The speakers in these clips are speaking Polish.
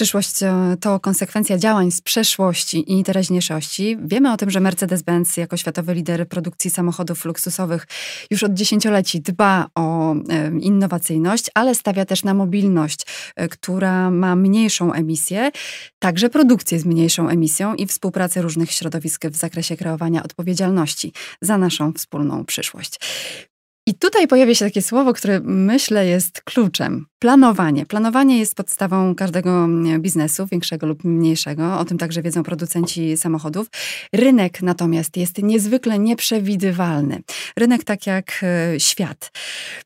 Przyszłość e, to konsekwencja działań z przeszłości i teraźniejszości. Wiemy o tym, że Mercedes-Benz jako światowy lider produkcji samochodów luksusowych już od dziesięcioleci dba o e, innowacyjność, ale stawia też na mobilność, e, która ma mniejszą emisję, także produkcję z mniejszą emisją i współpracę różnych środowisk w zakresie kreowania odpowiedzialności za naszą wspólną przyszłość. I tutaj pojawia się takie słowo, które myślę jest kluczem. Planowanie. Planowanie jest podstawą każdego biznesu, większego lub mniejszego. O tym także wiedzą producenci samochodów. Rynek natomiast jest niezwykle nieprzewidywalny. Rynek tak jak e, świat.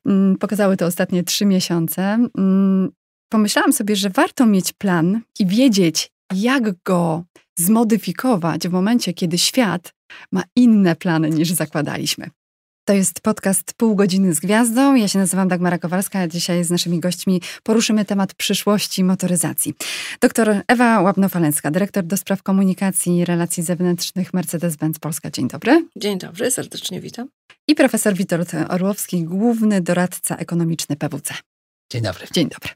Mm, pokazały to ostatnie trzy miesiące. Mm, pomyślałam sobie, że warto mieć plan i wiedzieć, jak go zmodyfikować w momencie, kiedy świat ma inne plany niż zakładaliśmy. To jest podcast Pół godziny z gwiazdą. Ja się nazywam Dagmara Kowalska, a dzisiaj z naszymi gośćmi poruszymy temat przyszłości motoryzacji. Doktor Ewa Łabno-Falencka, dyrektor do spraw komunikacji i relacji zewnętrznych Mercedes-Benz Polska. Dzień dobry. Dzień dobry, serdecznie witam. I profesor Witold Orłowski, główny doradca ekonomiczny PWC. Dzień dobry. Dzień dobry.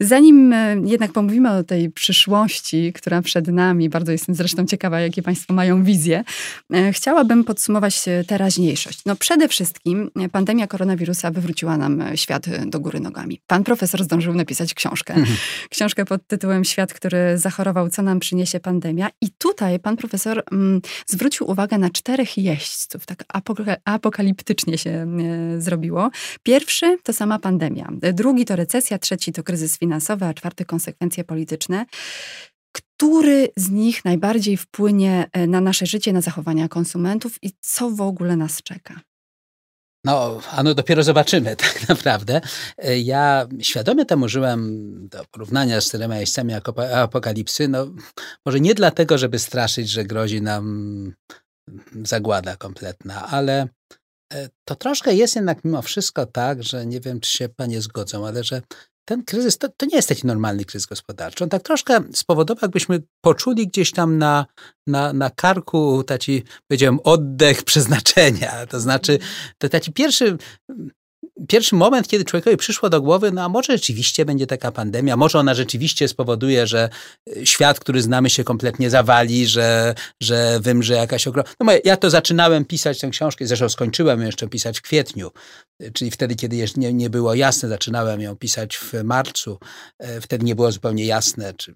Zanim e, jednak pomówimy o tej przyszłości, która przed nami, bardzo jestem zresztą ciekawa, jakie Państwo mają wizje, e, chciałabym podsumować teraźniejszość. No przede wszystkim e, pandemia koronawirusa wywróciła nam świat do góry nogami. Pan profesor zdążył napisać książkę. Mhm. Książkę pod tytułem Świat, który zachorował, co nam przyniesie pandemia. I tutaj pan profesor mm, zwrócił uwagę na czterech jeźdźców. Tak apokaliptycznie się zrobiło. Pierwszy to sama pandemia. Drugi to recesja, trzeci to kryzys kryzys finansowy, a czwarty konsekwencje polityczne. Który z nich najbardziej wpłynie e, na nasze życie, na zachowania konsumentów i co w ogóle nas czeka? No, a no dopiero zobaczymy tak naprawdę. E, ja świadomie temu użyłem do porównania z czterema jeźdźcami apokalipsy, no może nie dlatego, żeby straszyć, że grozi nam zagłada kompletna, ale e, to troszkę jest jednak mimo wszystko tak, że nie wiem, czy się panie zgodzą, ale że ten kryzys to, to, nie jest taki normalny kryzys gospodarczy. On tak troszkę spowodował, jakbyśmy poczuli gdzieś tam na, na, na karku taki, powiedziałem, oddech przeznaczenia. To znaczy, to taki pierwszy pierwszy moment, kiedy człowiekowi przyszło do głowy, no a może rzeczywiście będzie taka pandemia, może ona rzeczywiście spowoduje, że e, świat, który znamy się kompletnie zawali, że, że wymrze jakaś ogromna... No ja to zaczynałem pisać tę książkę, zresztą skończyłem jeszcze pisać w kwietniu, e, czyli wtedy, kiedy jeszcze nie, nie było jasne, zaczynałem ją pisać w marcu, e, wtedy nie było zupełnie jasne, czy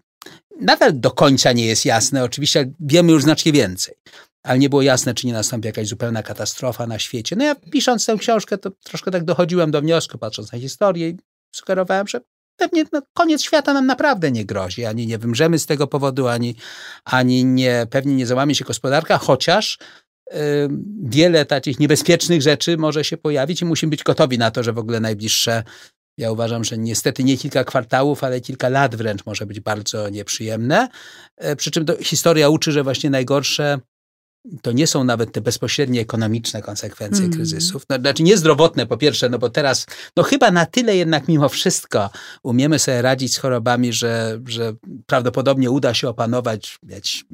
Nadal do końca nie jest jasne, oczywiście wiemy już znacznie więcej ale nie było jasne, czy nie nastąpi jakaś zupełna katastrofa na świecie. No ja pisząc tę książkę, to troszkę tak dochodziłem do wniosku, patrząc na historię i sugerowałem, że pewnie no, koniec świata nam naprawdę nie grozi, ani nie wymrzemy z tego powodu, ani, ani nie, pewnie nie załamie się gospodarka, chociaż wiele takich niebezpiecznych rzeczy może się pojawić i musimy być gotowi na to, że w ogóle najbliższe ja uważam, że niestety nie kilka kwartałów, ale kilka lat wręcz może być bardzo nieprzyjemne. Y, przy czym historia uczy, że właśnie najgorsze to nie są nawet te bezpośrednie ekonomiczne konsekwencje mm. kryzysów. No, znaczy niezdrowotne po pierwsze, no bo teraz, no chyba na tyle jednak mimo wszystko umiemy sobie radzić z chorobami, że, że prawdopodobnie uda się opanować. Wieć,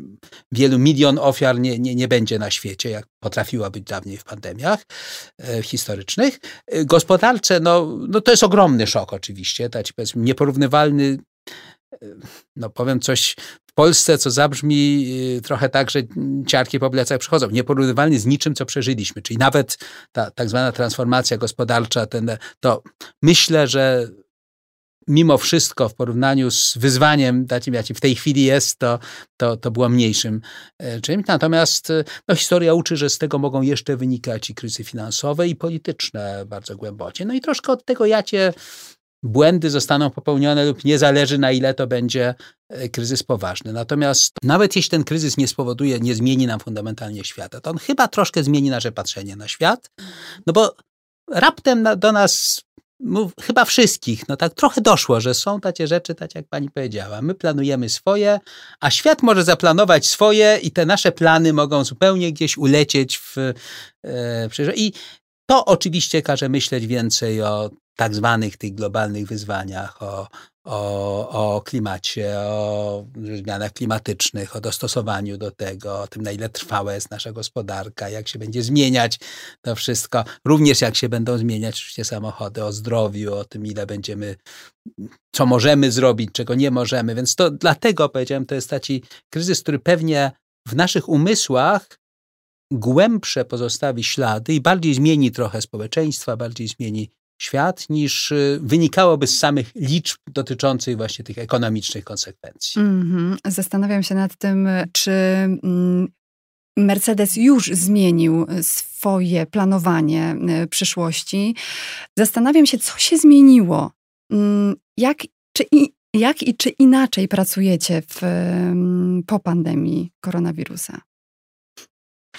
wielu milion ofiar nie, nie, nie będzie na świecie, jak potrafiła być dawniej w pandemiach e, historycznych. E, gospodarcze, no, no to jest ogromny szok oczywiście, taki powiedzmy nieporównywalny no powiem coś Polsce, co zabrzmi y, trochę tak, że ciarki po plecach przychodzą. Nieporównywalny z niczym, co przeżyliśmy. Czyli nawet ta tak zwana transformacja gospodarcza, ten, to myślę, że mimo wszystko w porównaniu z wyzwaniem takim, jakim w tej chwili jest, to, to, to było mniejszym e, czymś. Natomiast e, no, historia uczy, że z tego mogą jeszcze wynikać i kryzysy finansowe, i polityczne bardzo głębokie. No i troszkę od tego jacie błędy zostaną popełnione lub nie zależy na ile to będzie e, kryzys poważny. Natomiast nawet jeśli ten kryzys nie spowoduje, nie zmieni nam fundamentalnie świata, to on chyba troszkę zmieni nasze patrzenie na świat, no bo raptem na, do nas chyba wszystkich, no tak trochę doszło, że są takie rzeczy, tak jak pani powiedziała. My planujemy swoje, a świat może zaplanować swoje i te nasze plany mogą zupełnie gdzieś ulecieć w e, I to oczywiście każe myśleć więcej o tak zwanych tych globalnych wyzwaniach, o, o, o klimacie, o zmianach klimatycznych, o dostosowaniu do tego, o tym, na ile trwała jest nasza gospodarka, jak się będzie zmieniać to wszystko. Również jak się będą zmieniać oczywiście samochody, o zdrowiu, o tym, ile będziemy, co możemy zrobić, czego nie możemy. Więc to dlatego powiedziałem, to jest taki kryzys, który pewnie w naszych umysłach głębsze pozostawi ślady i bardziej zmieni trochę społeczeństwa, bardziej zmieni świat, niż y, wynikałoby z samych liczb dotyczących właśnie tych ekonomicznych konsekwencji. Mm -hmm. Zastanawiam się nad tym, czy mm, Mercedes już zmienił swoje planowanie y, przyszłości. Zastanawiam się, co się zmieniło. Mm, jak, czy i, jak i czy inaczej pracujecie w, mm, po pandemii koronawirusa?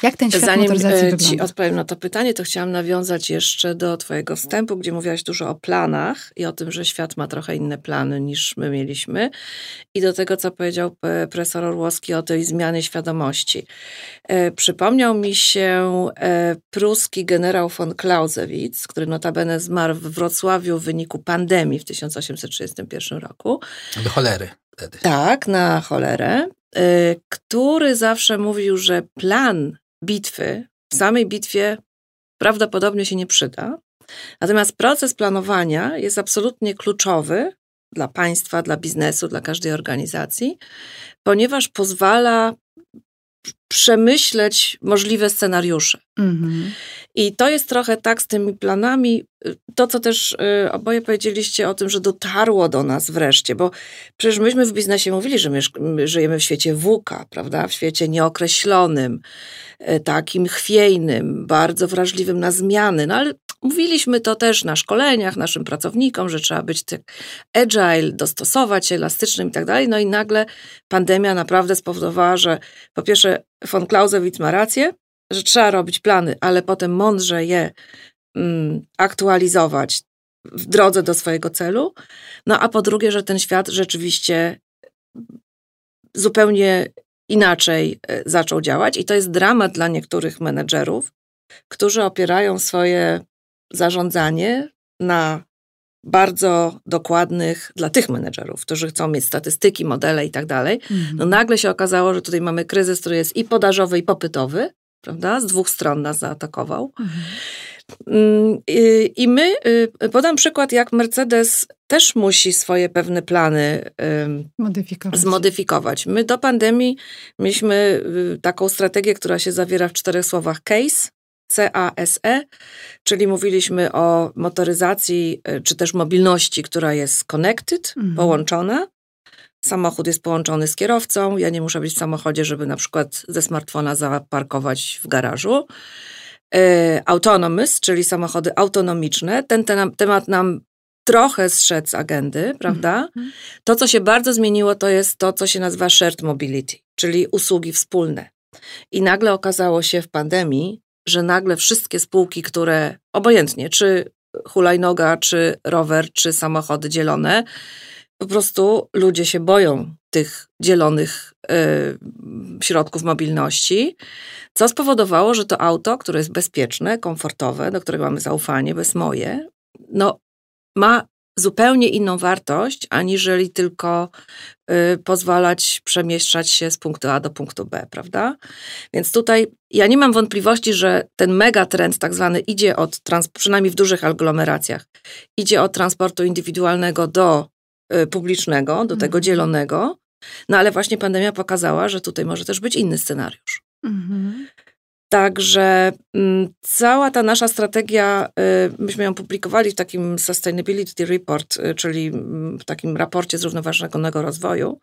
Jak ten świat Zanim motoryzacji e, ci odpowiem na to pytanie, to chciałam nawiązać jeszcze do twojego wstępu, gdzie mówiłaś dużo o planach i o tym, że świat ma trochę inne plany niż my mieliśmy i do tego, co powiedział profesor Orłowski o tej zmianie świadomości. E, przypomniał mi się e, pruski generał von Clausewitz, który notabene zmarł w Wrocławiu w wyniku pandemii w 1831 roku. Do cholery wtedy. Tak, na cholerę który zawsze mówił, że plan bitwy, w samej bitwie prawdopodobnie się nie przyda. Natomiast proces planowania jest absolutnie kluczowy dla państwa, dla biznesu, dla każdej organizacji, ponieważ pozwala przemyśleć możliwe scenariusze. Mhm. I to jest trochę tak z tymi planami, to co też y, oboje powiedzieliście o tym, że dotarło do nas wreszcie, bo przecież myśmy w biznesie mówili, że my żyjemy w świecie WUKA, prawda, w świecie nieokreślonym, y, takim chwiejnym, bardzo wrażliwym na zmiany, no ale mówiliśmy to też na szkoleniach naszym pracownikom, że trzeba być tak agile, dostosować się, elastycznym i tak dalej, no i nagle pandemia naprawdę spowodowała, że po pierwsze von Clausewitz ma rację, że trzeba robić plany, ale potem mądrze je mm, aktualizować w drodze do swojego celu. No a po drugie, że ten świat rzeczywiście zupełnie inaczej e, zaczął działać i to jest dramat dla niektórych menedżerów, którzy opierają swoje zarządzanie na bardzo dokładnych dla tych menedżerów, którzy chcą mieć statystyki, modele i tak dalej. Mhm. No nagle się okazało, że tutaj mamy kryzys, który jest i podażowy, i popytowy prawda? Z dwóch stron nas zaatakował. Mhm. I my, y, podam przykład, jak Mercedes też musi swoje pewne plany Modyfikować. zmodyfikować. My do pandemii mieliśmy y, taką strategię, która się zawiera w czterech słowach case, CASE, czyli mówiliśmy o motoryzacji y, czy też mobilności, która jest connected, mhm. połączona, Samochód jest połączony z kierowcą. Ja nie muszę być w samochodzie, żeby na przykład ze smartfona zaparkować w garażu. E, autonomous, czyli samochody autonomiczne. Ten, ten temat nam trochę zszedł z agendy, prawda? Mm -hmm. To, co się bardzo zmieniło, to jest to, co się nazywa shared mobility, czyli usługi wspólne. I nagle okazało się w pandemii, że nagle wszystkie spółki, które obojętnie, czy hulajnoga, czy rower, czy samochody dzielone, po prostu ludzie się boją tych dzielonych y, środków mobilności, co spowodowało, że to auto, które jest bezpieczne, komfortowe, do którego mamy zaufanie, bez moje, no, ma zupełnie inną wartość, aniżeli tylko y, pozwalać przemieszczać się z punktu A do punktu B, prawda? Więc tutaj ja nie mam wątpliwości, że ten megatrend tak zwany idzie od, przynajmniej w dużych aglomeracjach, idzie od transportu indywidualnego do publicznego, do tego mhm. dzielonego. No ale właśnie pandemia pokazała, że tutaj może też być inny scenariusz. Mhm. Także mm, cała ta nasza strategia, y, myśmy ją publikowali w takim Sustainability Report, y, czyli mm, w takim raporcie zrównoważonego rozwoju,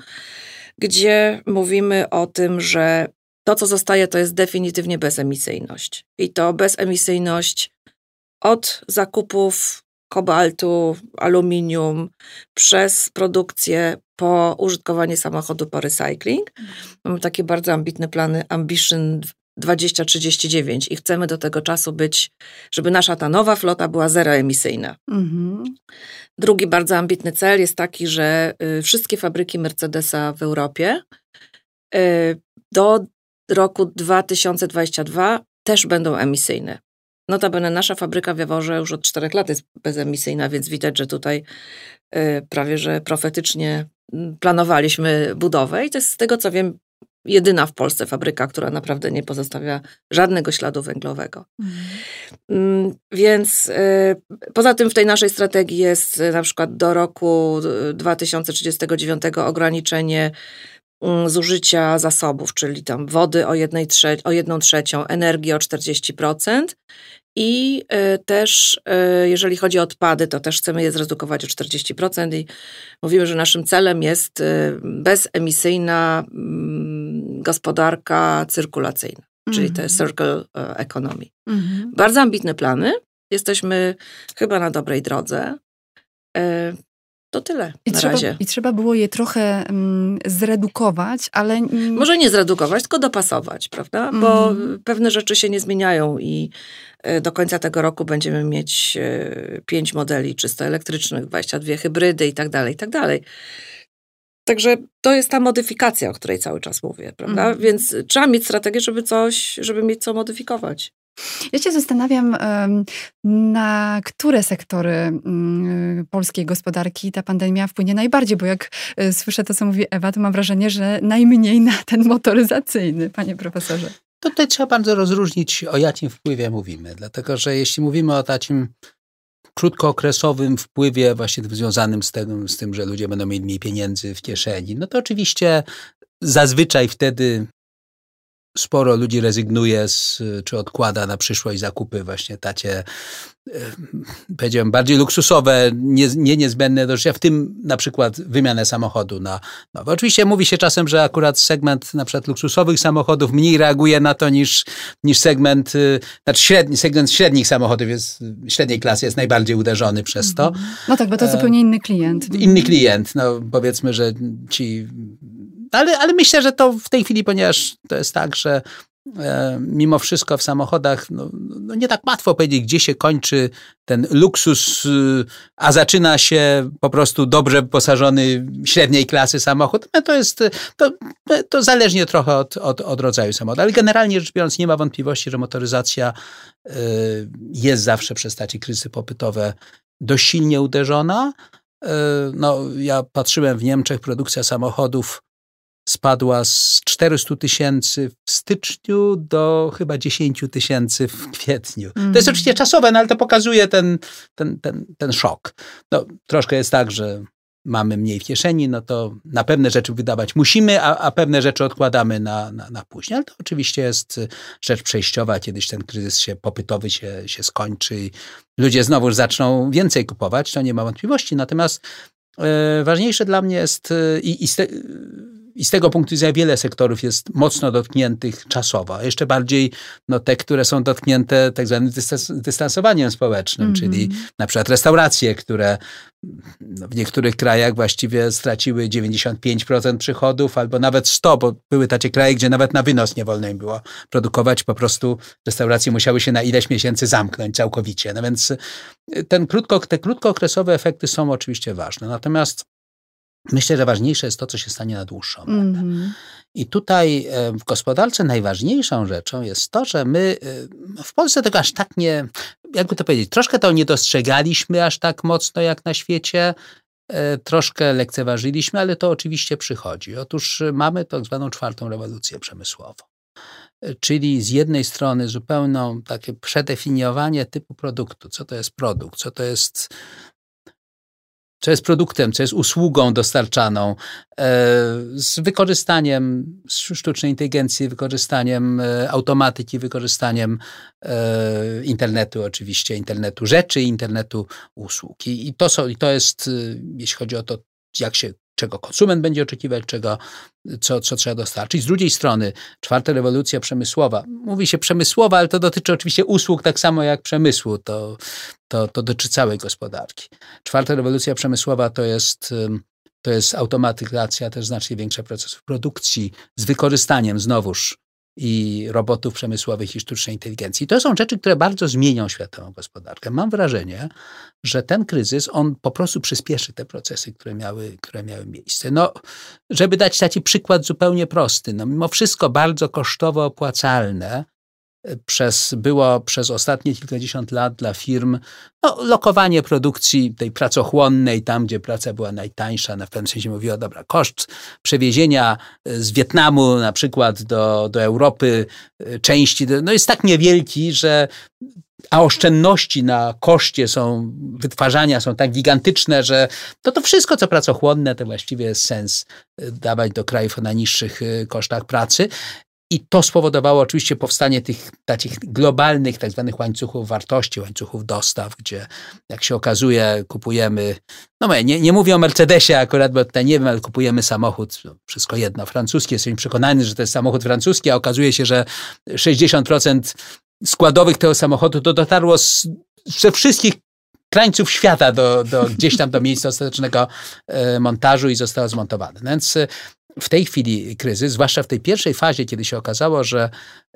gdzie mówimy o tym, że to, co zostaje, to jest definitywnie bezemisyjność. I to bezemisyjność od zakupów kobaltu, aluminium, przez produkcję po użytkowanie samochodu po recycling. Mamy takie bardzo ambitne plany Ambition 2039 i chcemy do tego czasu być, żeby nasza ta nowa flota była zeroemisyjna. Mhm. Drugi bardzo ambitny cel jest taki, że y, wszystkie fabryki Mercedesa w Europie y, do roku 2022 też będą emisyjne. Notabene nasza fabryka w Jaworze już od czterech lat jest bezemisyjna, więc widać, że tutaj y, prawie że profetycznie mm, planowaliśmy budowę i to jest z tego co wiem jedyna w Polsce fabryka, która naprawdę nie pozostawia żadnego śladu węglowego. Mhm. Więc y, poza tym w tej naszej strategii jest y, na przykład do roku 2039 ograniczenie mm, zużycia zasobów, czyli tam wody o, jednej trze- o jedną trzecią, energii o 40% i y, też, y, jeżeli chodzi o odpady, to też chcemy je zredukować o 40% i mówimy, że naszym celem jest y, bezemisyjna mm, gospodarka cyrkulacyjna, czyli jest mhm. circle economy. Mhm. Bardzo ambitne plany. Jesteśmy chyba na dobrej drodze. To tyle I na trzeba, razie. I trzeba było je trochę mm, zredukować, ale... Może nie zredukować, tylko dopasować, prawda? Bo mm. pewne rzeczy się nie zmieniają i e, do końca tego roku będziemy mieć e, pięć modeli czysto elektrycznych, 22 hybrydy i tak dalej, i tak dalej. Także to jest ta modyfikacja, o której cały czas mówię, prawda? Mm. Więc trzeba mieć strategię, żeby coś, żeby mieć co modyfikować. Ja się zastanawiam, na które sektory mm, polskiej gospodarki ta pandemia wpłynie najbardziej, bo jak e, słyszę to, co mówi Ewa, to mam wrażenie, że najmniej na ten motoryzacyjny, panie profesorze. Tutaj trzeba bardzo rozróżnić, o jakim wpływie mówimy, dlatego że jeśli mówimy o takim krótkookresowym wpływie właśnie związanym z tym, z tym, że ludzie będą mieli mniej pieniędzy w kieszeni, no to oczywiście zazwyczaj wtedy sporo ludzi rezygnuje z, czy odkłada na przyszłość zakupy właśnie tacie, e, powiedziałem, bardziej luksusowe, nie, nie niezbędne do życia, w tym na przykład wymianę samochodu na nowe. Oczywiście mówi się czasem, że akurat segment na przykład luksusowych samochodów mniej reaguje na to niż, niż segment, y, znaczy średni, segment średnich samochodów jest, średniej klasy jest najbardziej uderzony przez to. No tak, bo to e, zupełnie inny klient. Inny klient, no powiedzmy, że ci ale, ale myślę, że to w tej chwili, ponieważ to jest tak, że e, mimo wszystko w samochodach no, no, nie tak łatwo powiedzieć, gdzie się kończy ten luksus, y, a zaczyna się po prostu dobrze wyposażony średniej klasy samochód. No to jest, to, to zależnie trochę od, od, od rodzaju samochodu, ale generalnie rzecz biorąc nie ma wątpliwości, że motoryzacja y, jest zawsze przez takie kryzysy popytowe dość silnie uderzona. Y, no, ja patrzyłem w Niemczech, produkcja samochodów spadła z 400 tysięcy w styczniu do chyba 10 tysięcy w kwietniu. Mm. To jest mhm. oczywiście czasowe, no ale to pokazuje ten, ten, ten, ten szok. No, troszkę jest tak, że mamy mniej w kieszeni, no to na pewne rzeczy wydawać musimy, a, a pewne rzeczy odkładamy na, na, na później. Ale to oczywiście jest rzecz przejściowa, kiedyś ten kryzys się popytowy się, się skończy i ludzie znowu zaczną więcej kupować, to nie ma wątpliwości. Natomiast e, ważniejsze dla mnie jest e, i, i i z tego punktu widzenia wiele sektorów jest mocno dotkniętych czasowo. Jeszcze bardziej no, te, które są dotknięte tak zwanym dystansowaniem społecznym, mm -hmm. czyli na przykład restauracje, które no, w niektórych krajach właściwie straciły 95% przychodów, albo nawet 100, bo były takie kraje, gdzie nawet na wynos nie wolno im było produkować. Po prostu restauracje musiały się na ileś miesięcy zamknąć całkowicie. No więc ten krótko, te krótkookresowe efekty są oczywiście ważne. Natomiast Myślę, że ważniejsze jest to, co się stanie na dłuższą metę. Mm -hmm. I tutaj e, w gospodarce najważniejszą rzeczą jest to, że my e, w Polsce tego aż tak nie, jakby to powiedzieć, troszkę to nie dostrzegaliśmy aż tak mocno jak na świecie, e, troszkę lekceważyliśmy, ale to oczywiście przychodzi. Otóż mamy tak zwaną czwartą rewolucję przemysłową. Czyli z jednej strony zupełną takie przedefiniowanie typu produktu, co to jest produkt, co to jest co jest produktem, co jest usługą dostarczaną e, z wykorzystaniem sztucznej inteligencji, wykorzystaniem e, automatyki, wykorzystaniem e, internetu oczywiście, internetu rzeczy, internetu usług. I to, są, i to jest, jeśli chodzi o to, jak się czego konsument będzie oczekiwać, czego, co, co trzeba dostarczyć. Z drugiej strony, czwarta rewolucja przemysłowa. Mówi się przemysłowa, ale to dotyczy oczywiście usług tak samo jak przemysłu. To, to, to dotyczy całej gospodarki. Czwarta rewolucja przemysłowa to jest, to jest automatyzacja też znacznie większa procesów produkcji z wykorzystaniem znowuż i robotów przemysłowych i sztucznej inteligencji. To są rzeczy, które bardzo zmienią światową gospodarkę. Mam wrażenie, że ten kryzys, on po prostu przyspieszy te procesy, które miały, które miały miejsce. No, żeby dać taki przykład zupełnie prosty, no mimo wszystko bardzo kosztowo opłacalne przez, było przez ostatnie kilkadziesiąt lat dla firm no, lokowanie produkcji tej pracochłonnej, tam gdzie praca była najtańsza. Na pewnym sensie mówiła, dobra, koszt przewiezienia z Wietnamu na przykład do, do Europy części no jest tak niewielki, że a oszczędności na koszcie są, wytwarzania są tak gigantyczne, że to, to wszystko, co pracochłonne, to właściwie jest sens y, dawać do krajów o najniższych y, kosztach pracy. I to spowodowało oczywiście powstanie tych takich globalnych, tak zwanych łańcuchów wartości, łańcuchów dostaw, gdzie jak się okazuje, kupujemy, no nie, nie mówię o Mercedesie akurat, bo tutaj nie wiem, ale kupujemy samochód, no, wszystko jedno, francuski, jesteśmy przekonani, że to jest samochód francuski, a okazuje się, że 60% składowych tego samochodu to dotarło z, ze wszystkich krańców świata do, do gdzieś tam do miejsca ostatecznego e, montażu i zostało zmontowane. No więc w tej chwili kryzys, zwłaszcza w tej pierwszej fazie, kiedy się okazało, że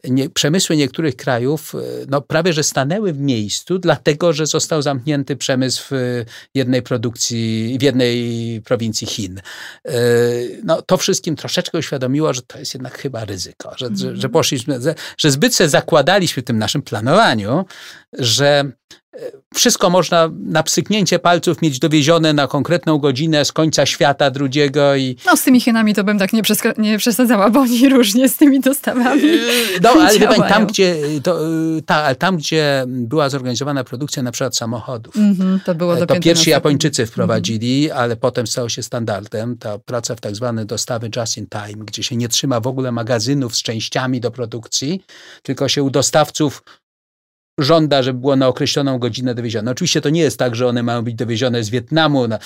nie, przemysły niektórych krajów e, no, prawie że stanęły w miejscu, dlatego że został zamknięty przemysł w jednej produkcji, w jednej prowincji Chin. E, no, to wszystkim troszeczkę uświadomiło, że to jest jednak chyba ryzyko, że, że, że mhm. poszliśmy, że zbyt się zakładaliśmy w tym naszym planowaniu, że wszystko można na psyknięcie palców mieć dowiezione na konkretną godzinę z końca świata drugiego i... No z tymi Chinami to bym tak nie, nie przesadzała, bo oni różnie z tymi dostawami yy, No ale pani, tam gdzie, to, yy, ta, tam gdzie była zorganizowana produkcja na przykład samochodów, mm-hmm, to, było e, to pierwsi Japończycy wprowadzili, mm-hmm. ale potem stało się standardem. Ta praca w tak zwane dostawy just in time, gdzie się nie trzyma w ogóle magazynów z częściami do produkcji, tylko się u dostawców żąda, żeby było na określoną godzinę dowiezione. Oczywiście to nie jest tak, że one mają być dowiezione z Wietnamu, no,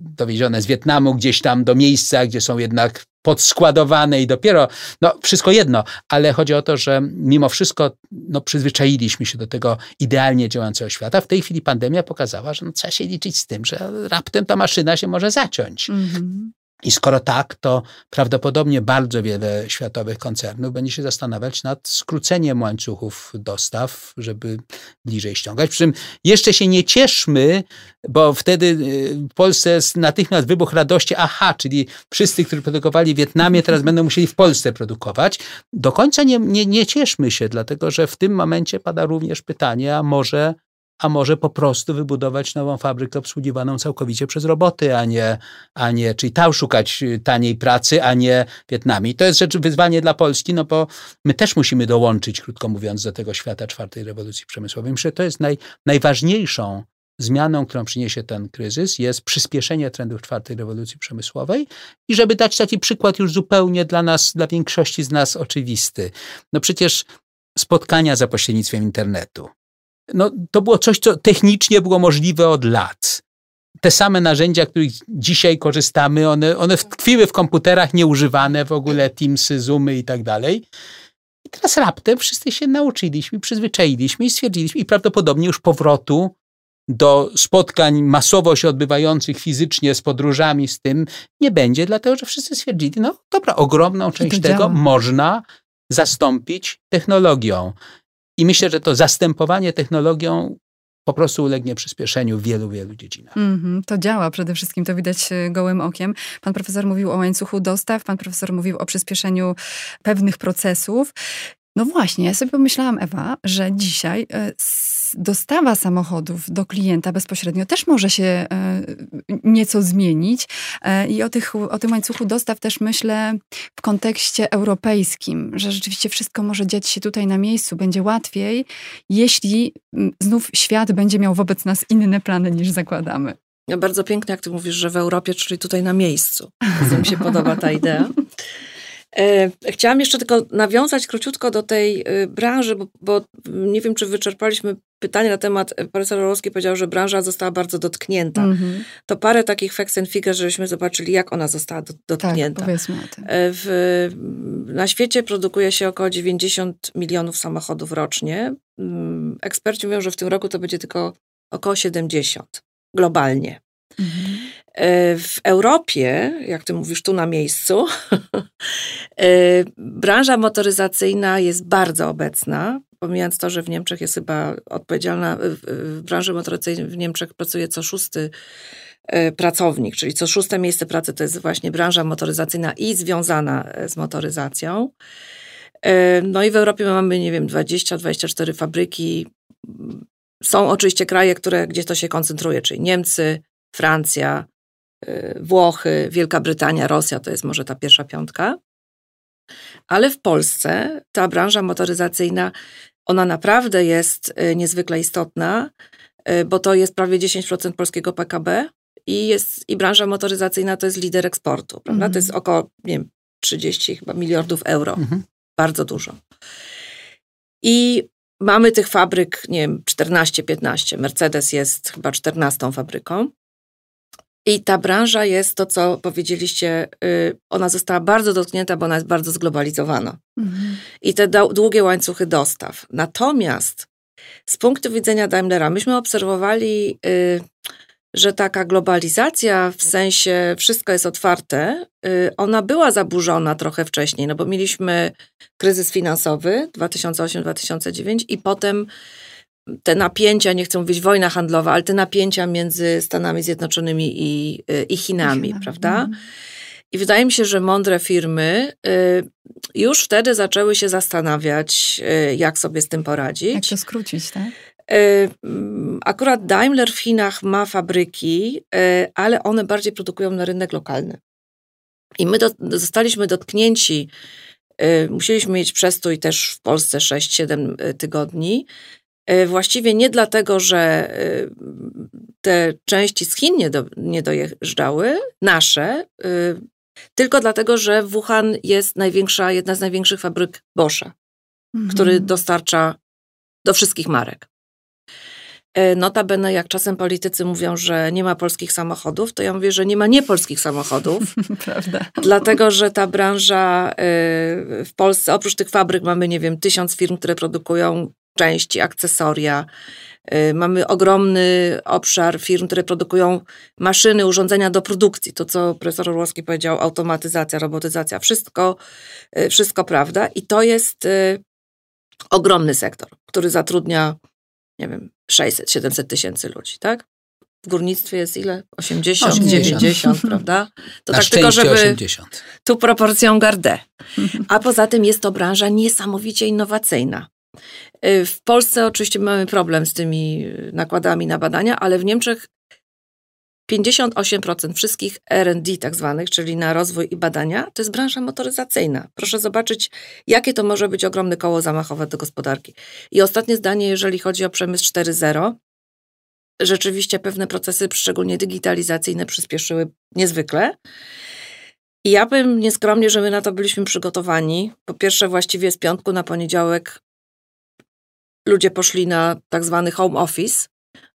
dowiezione z Wietnamu gdzieś tam do miejsca, gdzie są jednak podskładowane i dopiero, no wszystko jedno, ale chodzi o to, że mimo wszystko no, przyzwyczailiśmy się do tego idealnie działającego świata. W tej chwili pandemia pokazała, że no, trzeba się liczyć z tym, że raptem ta maszyna się może zaciąć. Mm -hmm. I skoro tak, to prawdopodobnie bardzo wiele światowych koncernów będzie się zastanawiać nad skróceniem łańcuchów dostaw, żeby bliżej ściągać. Przy czym jeszcze się nie cieszmy, bo wtedy y, w Polsce jest natychmiast wybuch radości, aha, czyli wszyscy, którzy produkowali w Wietnamie, teraz będą musieli w Polsce produkować. Do końca nie, nie, nie cieszmy się, dlatego że w tym momencie pada również pytanie, a może a może po prostu wybudować nową fabrykę obsługiwaną całkowicie przez roboty, a nie, a nie czyli tam szukać y, taniej pracy, a nie Wietnamie. To jest rzecz wyzwanie dla Polski, no bo my też musimy dołączyć, krótko mówiąc, do tego świata czwartej rewolucji przemysłowej. Myślę, że to jest naj, najważniejszą zmianą, którą przyniesie ten kryzys, jest przyspieszenie trendów czwartej rewolucji przemysłowej i żeby dać taki przykład już zupełnie dla nas, dla większości z nas oczywisty. No przecież spotkania za pośrednictwem internetu, no, to było coś, co technicznie było możliwe od lat. Te same narzędzia, których dzisiaj korzystamy, one, one tkwiły w komputerach nieużywane w ogóle, Teamsy, Zoomy i tak dalej. I teraz raptem wszyscy się nauczyliśmy, przyzwyczailiśmy i stwierdziliśmy, i prawdopodobnie już powrotu do spotkań masowo się odbywających fizycznie z podróżami, z tym nie będzie, dlatego że wszyscy stwierdzili, no dobra, ogromną część tego działa. można zastąpić technologią. I myślę, że to zastępowanie technologią po prostu ulegnie przyspieszeniu w wielu, wielu dziedzinach. Mm -hmm, to działa przede wszystkim, to widać e, gołym okiem. Pan profesor mówił o łańcuchu dostaw, pan profesor mówił o przyspieszeniu pewnych procesów. No właśnie, ja sobie pomyślałam, Ewa, że dzisiaj dostawa samochodów do klienta bezpośrednio też może się e, nieco zmienić. E, I o, tych, o tym łańcuchu dostaw też myślę w kontekście europejskim, że rzeczywiście wszystko może dziać się tutaj na miejscu, będzie łatwiej, jeśli znów świat będzie miał wobec nas inne plany niż zakładamy. Bardzo pięknie, jak ty mówisz, że w Europie, czyli tutaj na miejscu. Bardzo mi się podoba ta idea. E, chciałam jeszcze tylko nawiązać króciutko do tej e, branży, bo, bo nie wiem, czy wyczerpaliśmy pytanie na temat, e, profesor Orłowski powiedział, że branża została bardzo dotknięta. Mm -hmm. To parę takich facts and figures, żebyśmy zobaczyli, jak ona została do, dotknięta. Tak, powiedzmy o tym. W, na świecie produkuje się około 90 milionów samochodów rocznie. Mm, eksperci mówią, że w tym roku to będzie tylko około 70 globalnie. Mm -hmm. E, w Europie, jak ty mówisz, tu na miejscu, e, branża motoryzacyjna jest bardzo obecna. Pomijając to, że w Niemczech jest chyba odpowiedzialna, w branży motoryzacyjnej w Niemczech pracuje co szósty e, pracownik, czyli co szóste miejsce pracy to jest właśnie branża motoryzacyjna i związana z motoryzacją. No i w Europie mamy, nie wiem, 20-24 fabryki. Są oczywiście kraje, które, gdzie to się koncentruje, czyli Niemcy, Francja, Włochy, Wielka Brytania, Rosja to jest może ta pierwsza piątka. Ale w Polsce ta branża motoryzacyjna, ona naprawdę jest niezwykle istotna, bo to jest prawie 10% polskiego PKB i, jest, i branża motoryzacyjna to jest lider eksportu, prawda? Mm. To jest około, nie wiem, 30 chyba miliardów euro. Mm-hmm. Bardzo dużo. I mamy tych fabryk, nie wiem, 14-15. Mercedes jest chyba 14 fabryką. I ta branża jest to, co powiedzieliście, y, ona została bardzo dotknięta, bo ona jest bardzo zglobalizowana. Mhm. I te długie łańcuchy dostaw. Natomiast z punktu widzenia Daimlera, myśmy obserwowali y, że taka globalizacja, w sensie wszystko jest otwarte, y, ona była zaburzona trochę wcześniej, no bo mieliśmy kryzys finansowy 2008-2009 i potem te napięcia, nie chcę mówić wojna handlowa, ale te napięcia między Stanami Zjednoczonymi i, y, i Chinami, I prawda? Mm. I wydaje mi się, że mądre firmy y, już wtedy zaczęły się zastanawiać, jak sobie z tym poradzić. Jak to skrócić, tak? E, mm, akurat Daimler w Chinach ma fabryki, ale one bardziej produkują na rynek lokalny. I my do, zostaliśmy dotknięci, musieliśmy mieć przestój też w Polsce 6-7 tygodni. Właściwie nie dlatego, że te części z Chin nie, do, nie dojeżdżały, nasze, tylko dlatego, że w Wuhan jest największa, jedna z największych fabryk Boscha, mhm. który dostarcza do wszystkich marek. E, notabene, jak czasem politycy mówią, że nie ma polskich samochodów, to ja mówię, że nie ma niepolskich samochodów. Prawda. Dlatego, że ta branża e, w Polsce, oprócz tych fabryk, mamy, nie wiem, tysiąc firm, które produkują części, akcesoria. E, mamy ogromny obszar firm, które produkują maszyny, urządzenia do produkcji. To, co profesor Orłowski powiedział, automatyzacja, robotyzacja, wszystko, wszystko prawda. I to jest ogromny sektor, który zatrudnia nie wiem, 600, 700 tysięcy ludzi, tak? W górnictwie jest ile? 80, 80. 90, prawda? To Na tak tylko, żeby 80. tu proporcją gardę. A poza tym jest to branża niesamowicie innowacyjna. Y, w Polsce oczywiście mamy problem z tymi nakładami na badania, ale w Niemczech 58% wszystkich R&D tak zwanych, czyli na rozwój i badania, to jest branża motoryzacyjna. Proszę zobaczyć, jakie to może być ogromne koło zamachowe do gospodarki. I ostatnie zdanie, jeżeli chodzi o przemysł 4.0, rzeczywiście pewne procesy, szczególnie digitalizacyjne, przyspieszyły niezwykle. I ja bym nieskromnie, że my na to byliśmy przygotowani. Po pierwsze, właściwie z piątku na poniedziałek ludzie poszli na tak zwany home office,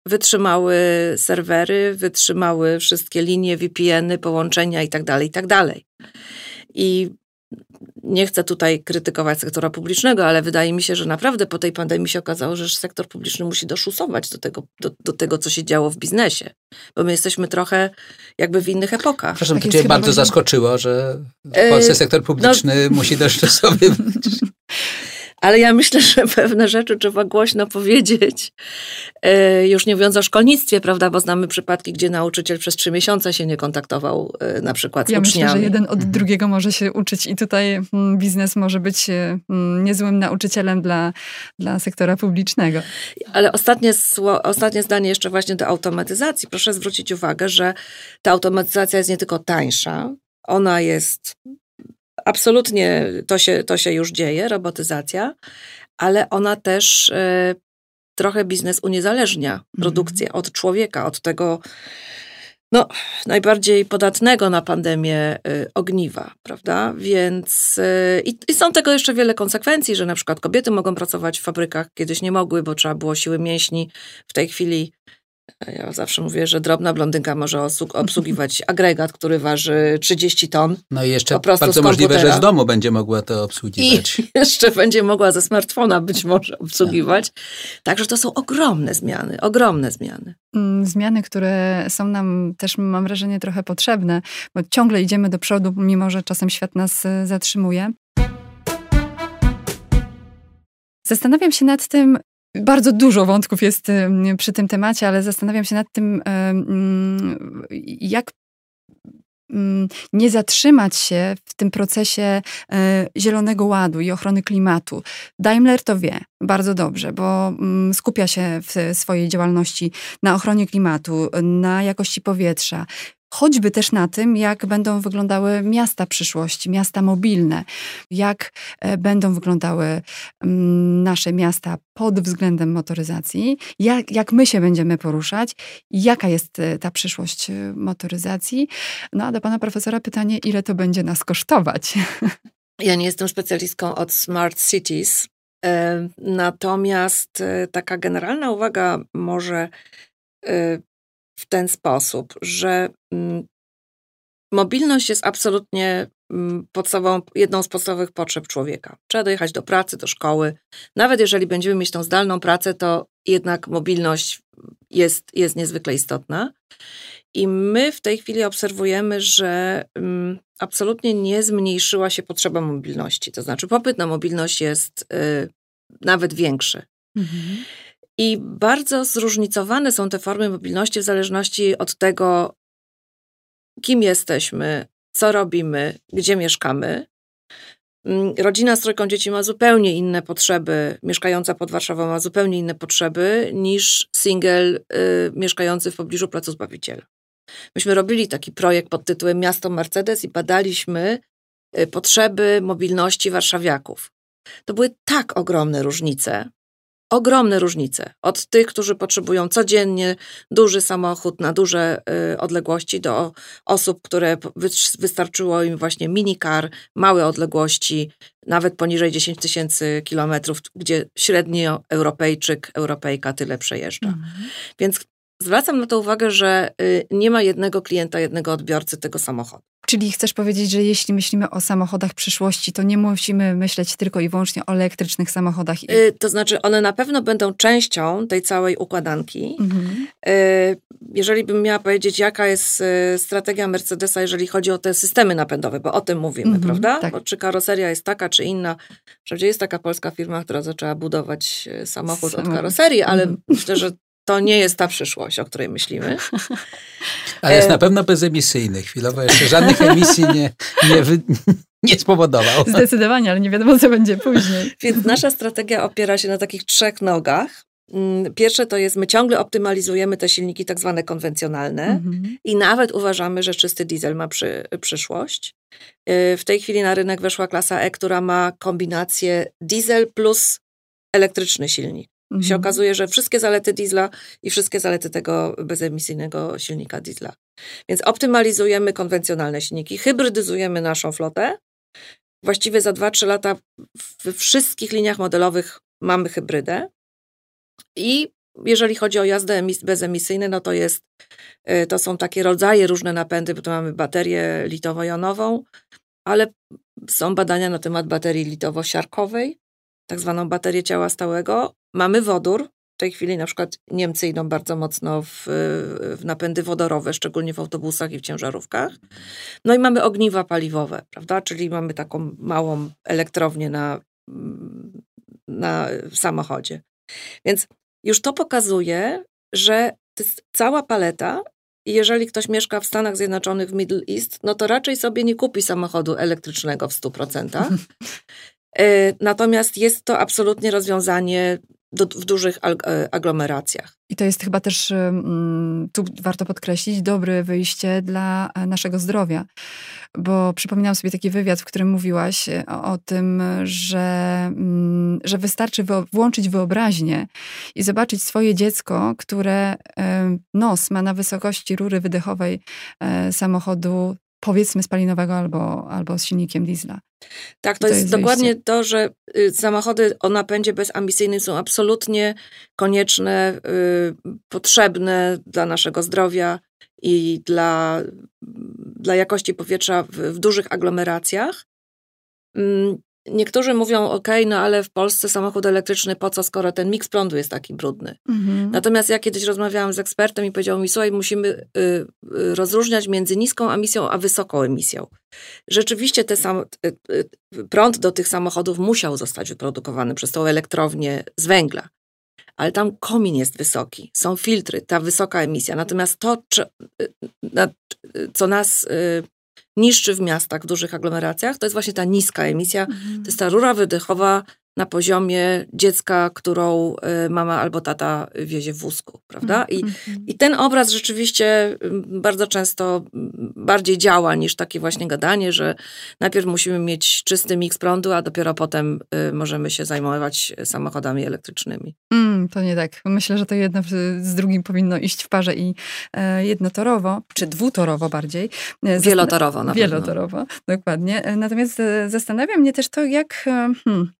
wytrzymały serwery, wytrzymały wszystkie linie, VPN-y, połączenia itd., tak itd. Tak I nie chcę tutaj krytykować sektora publicznego, ale wydaje mi się, że naprawdę po tej pandemii się okazało, że sektor publiczny musi doszusować do tego, do, do tego co się działo w biznesie. Bo my jesteśmy trochę jakby w innych epokach. Proszę, tak to cię bardzo zaskoczyło, że w Polsce sektor publiczny no, musi dostosowywać. Ale ja myślę, że pewne rzeczy trzeba głośno powiedzieć. E, już nie mówiąc o szkolnictwie, prawda, bo znamy przypadki, gdzie nauczyciel przez trzy miesiące się nie kontaktował e, na przykład z ja uczniami. myślę, że jeden od mhm. drugiego może się uczyć i tutaj mm, biznes może być mm, niezłym nauczycielem dla, dla sektora publicznego. Ale ostatnie, ostatnie zdanie jeszcze właśnie do automatyzacji. Proszę zwrócić uwagę, że ta automatyzacja jest nie tylko tańsza, ona jest absolutnie to się, to się już dzieje, robotyzacja, ale ona też y, trochę biznes uniezależnia mhm. produkcję mm. od człowieka, od tego no, najbardziej podatnego na pandemię y, ogniwa, prawda? Więc y, i, są tego jeszcze wiele konsekwencji, że na przykład kobiety mogą pracować w fabrykach, kiedyś nie mogły, bo trzeba było siły mięśni. W tej chwili ja zawsze mówię, że drobna blondynka może obsługiwać agregat, który waży 30 ton. No i jeszcze bardzo możliwe, że z domu będzie mogła to obsługiwać. I jeszcze będzie mogła ze smartfona być może obsługiwać. Także to są ogromne zmiany, ogromne zmiany. Mm, zmiany, które są nam też, mam wrażenie, trochę potrzebne, bo ciągle idziemy do przodu, mimo że czasem świat nas e, zatrzymuje. Zastanawiam się nad tym, bardzo dużo wątków jest przy tym temacie, ale zastanawiam się nad tym, jak mm, nie zatrzymać się w tym procesie e, zielonego ładu i ochrony klimatu. Daimler to wie bardzo dobrze, bo mm, skupia się w swojej działalności na ochronie klimatu, na jakości powietrza, choćby też na tym, jak będą wyglądały miasta przyszłości, miasta mobilne, jak e, będą wyglądały mm, nasze miasta pod względem motoryzacji, jak, jak my się będziemy poruszać, jaka jest e, ta przyszłość e, motoryzacji. No a do pana profesora pytanie, ile to będzie nas kosztować? Ja nie jestem specjalistką od Smart Cities, natomiast taka generalna uwaga może w ten sposób, że mm, mobilność jest absolutnie mm, podstawową, jedną z podstawowych potrzeb człowieka. Trzeba dojechać do pracy, do szkoły. Nawet jeżeli będziemy mieć tą zdalną pracę, to jednak mobilność jest, jest niezwykle istotna. I my w tej chwili obserwujemy, że um, absolutnie nie zmniejszyła się potrzeba mobilności. To znaczy, popyt na mobilność jest y, nawet większy. Mhm. I bardzo zróżnicowane są te formy mobilności w zależności od tego, kim jesteśmy, co robimy, gdzie mieszkamy. Mm, rodzina z trójką dzieci ma zupełnie inne potrzeby, mieszkająca pod Warszawą ma zupełnie inne potrzeby niż single y, mieszkający w pobliżu Placu Zbawiciela. Myśmy robili taki projekt pod tytułem Miasto Mercedes i badaliśmy y, potrzeby mobilności warszawiaków. To były tak ogromne różnice, ogromne różnice. Od tych, którzy potrzebują codziennie duży samochód na duże y, odległości, do osób, które wystarczyło im właśnie minikar, małe odległości, nawet poniżej 10 tysięcy kilometrów, gdzie średnio Europejczyk, Europejka tyle przejeżdża. Mhm. Więc zwracam na to uwagę, że y, nie ma jednego klienta, jednego odbiorcy tego samochodu. Czyli chcesz powiedzieć, że jeśli myślimy o samochodach przyszłości, to nie musimy myśleć tylko i wyłącznie o elektrycznych samochodach? Yy, to znaczy, one na pewno będą częścią tej całej układanki. Mhm. Yy, jeżeli bym miała powiedzieć, jaka jest yy, strategia Mercedesa, jeżeli chodzi o te systemy napędowe, bo o tym mówimy, mhm, prawda? Tak. Bo czy karoseria jest taka, czy inna. Wprawdzie jest taka polska firma, która zaczęła budować y, samochód, samochód. od karoserii, ale mhm. myślę, że to nie jest ta przyszłość, o której myślimy. Ale jest e, na pewno bezemisyjny. Chwilowo jeszcze żadnych emisji nie, nie, wy, nie spowodował. Zdecydowanie, ale nie wiadomo, co będzie później. Więc nasza strategia opiera się na takich trzech nogach. Mm, pierwsze to jest, my ciągle optymalizujemy te silniki tak zwane konwencjonalne mhm. i nawet uważamy, że czysty diesel ma przy, przyszłość. E, w tej chwili na rynek weszła klasa E, która ma kombinację diesel plus elektryczny silnik. Mhm. się okazuje, że wszystkie zalety diesla i wszystkie zalety tego bezemisyjnego silnika diesla. Więc optymalizujemy konwencjonalne silniki, hybrydyzujemy naszą flotę. Właściwie za 2-3 lata w wszystkich liniach modelowych mamy hybrydę. I jeżeli chodzi o jazdę bezemisyjne, no to jest, y, to są takie rodzaje różne napędy, bo tu mamy baterię litowo-jonową, ale są badania na temat baterii litowo-siarkowej, tak zwaną baterię ciała stałego. Mamy wodór. W tej chwili na przykład Niemcy idą bardzo mocno w, w napędy wodorowe, szczególnie w autobusach i w ciężarówkach. No i mamy ogniwa paliwowe, prawda? Czyli mamy taką małą elektrownię na, na samochodzie. Więc już to pokazuje, że to jest cała paleta jeżeli ktoś mieszka w Stanach Zjednoczonych, w Middle East, no to raczej sobie nie kupi samochodu elektrycznego w 100%. E, natomiast jest to absolutnie rozwiązanie do, w dużych e, aglomeracjach. I to jest chyba też, tu warto podkreślić, dobre wyjście dla e, naszego zdrowia. Bo przypominam sobie taki wywiad, w którym mówiłaś o, tym, że, mm, że wystarczy włączyć wyobraźnię i zobaczyć swoje dziecko, które nos ma na wysokości rury wydechowej samochodu powiedzmy spalinowego albo, albo z silnikiem diesla. Tak, to, to jest, jest dokładnie to, że y, samochody o napędzie bezemisyjnym są absolutnie konieczne, y, potrzebne dla naszego zdrowia i dla, dla jakości powietrza w, w dużych aglomeracjach. Niektórzy mówią, ok, no ale w Polsce samochód elektryczny po co, skoro ten miks prądu jest taki brudny. Mhm. Natomiast ja kiedyś rozmawiałam z ekspertem i powiedział mi, słuchaj, musimy y, y, rozróżniać między niską emisją a wysoką emisją. Rzeczywiście te sam, y, y, prąd do tych samochodów musiał zostać wyprodukowany przez tą elektrownię z węgla. Ale tam komin jest wysoki, są filtry, ta wysoka emisja. Natomiast to, czy, y, na, co nas niszczy w miastach, w dużych aglomeracjach, to jest właśnie ta niska emisja. To jest ta rura wydechowa na poziomie dziecka, którą y, mama albo tata wiezie w wózku, prawda? I, Mhm. I ten obraz rzeczywiście y, bardzo często y, bardziej działa niż takie właśnie gadanie, że najpierw musimy mieć czysty miks prądu, a dopiero potem możemy się zajmować samochodami elektrycznymi. Mm, to nie tak. Myślę, że to jedno z drugim powinno iść w parze i e, jednotorowo, czy dwutorowo bardziej. E, Wielotorowo na pewno. Wielotorowo, dokładnie. E, Natomiast zastanawia mnie też to, jak, hmm,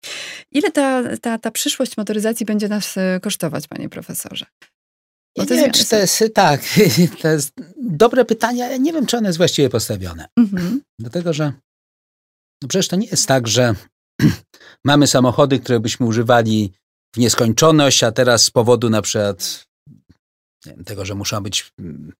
ile ta, ta, ta przyszłość motoryzacji będzie nas e, kosztować, panie profesorze? Bo nie wiem, czy to jest, tak, to jest dobre pytanie, ale nie wiem, czy ono jest właściwie postawione. Mhm. Dlatego, że no przecież to nie jest tak, że mamy samochody, które byśmy używali w nieskończoność, a teraz z powodu na przykład tego, że muszą być mm,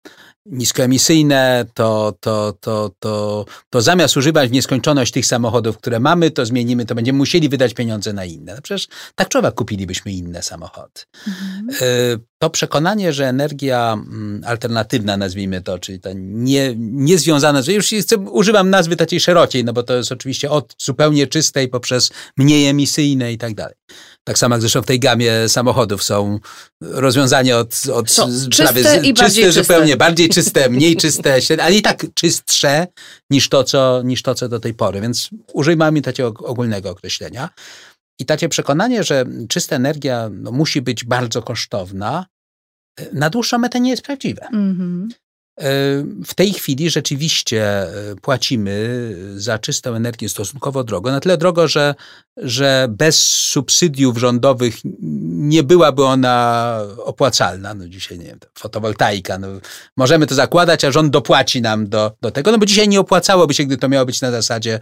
niskoemisyjne, to, to, to, to, to zamiast używać w nieskończoność tych samochodów, które mamy, to zmienimy, to będziemy musieli wydać pieniądze na inne. No przecież tak człowiek kupilibyśmy inne samochody. Mhm. Y, To przekonanie, że energia mm, alternatywna, nazwijmy to, czyli ta nie, niezwiązana, już używam nazwy takiej szerociej, no bo to jest oczywiście od zupełnie czystej poprzez mniej emisyjne i tak dalej. Tak samo jak zresztą w tej gamie samochodów są rozwiązania od, od Są z- czyste z- i bardziej czyste. zupełnie bardziej czyste, mniej czyste, ale i tak czystsze niż to, co, niż to, co do tej pory. Więc używamy takiego ogólnego określenia. I takie przekonanie, że czysta energia no, musi być bardzo kosztowna, y, na dłuższą metę nie jest prawdziwe. Mhm. Y, W tej chwili rzeczywiście y, płacimy za czystą energię stosunkowo drogo. Na tyle drogo, że, że bez subsydiów rządowych nie byłaby ona opłacalna. No dzisiaj, nie wiem, fotowoltaika. No, możemy to zakładać, a rząd dopłaci nam do, do tego, no bo dzisiaj nie opłacałoby się, gdy to miało być na zasadzie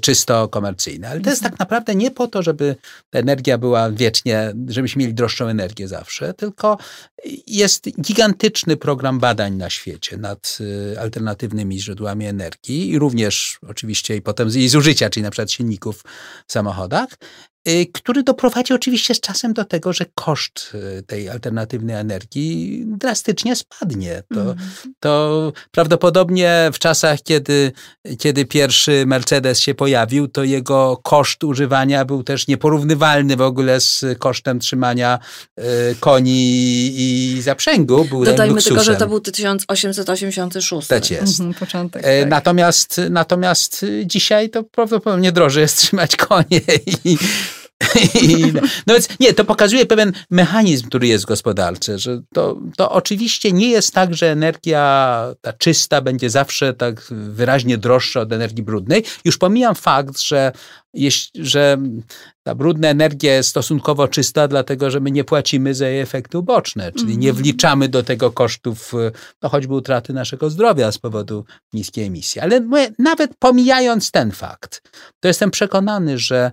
czysto komercyjne. Ale to jest tak naprawdę nie po to, żeby ta energia była wiecznie, żebyśmy mieli droższą energię zawsze, tylko jest gigantyczny program badań na świecie nad y, alternatywnymi źródłami energii i również oczywiście i potem z jej zużycia, czyli na przykład silników w samochodach, który doprowadzi oczywiście z czasem do tego, że koszt y, tej alternatywnej energii drastycznie spadnie. To, Mhm. to prawdopodobnie w czasach, kiedy, kiedy pierwszy Mercedes się pojawił, to jego koszt używania był też nieporównywalny w ogóle z kosztem trzymania y, koni i zaprzęgu. Był Dodajmy luksusem. tylko, że to był 1886. Tak jest. Mhm, początek. E, tak. Natomiast, natomiast y, dzisiaj to prawdopodobnie drożej jest trzymać konie i, no więc nie, to pokazuje pewien mechanizm, który jest gospodarczy, że to, to oczywiście nie jest tak, że energia ta czysta będzie zawsze tak wyraźnie droższa od energii brudnej. Już pomijam fakt, że, jeśli, że ta brudna energia jest stosunkowo czysta, dlatego że my nie płacimy za jej efekty uboczne, czyli nie Mhm. wliczamy do tego kosztów no choćby utraty naszego zdrowia z powodu niskiej emisji. Ale nawet pomijając ten fakt, to jestem przekonany, że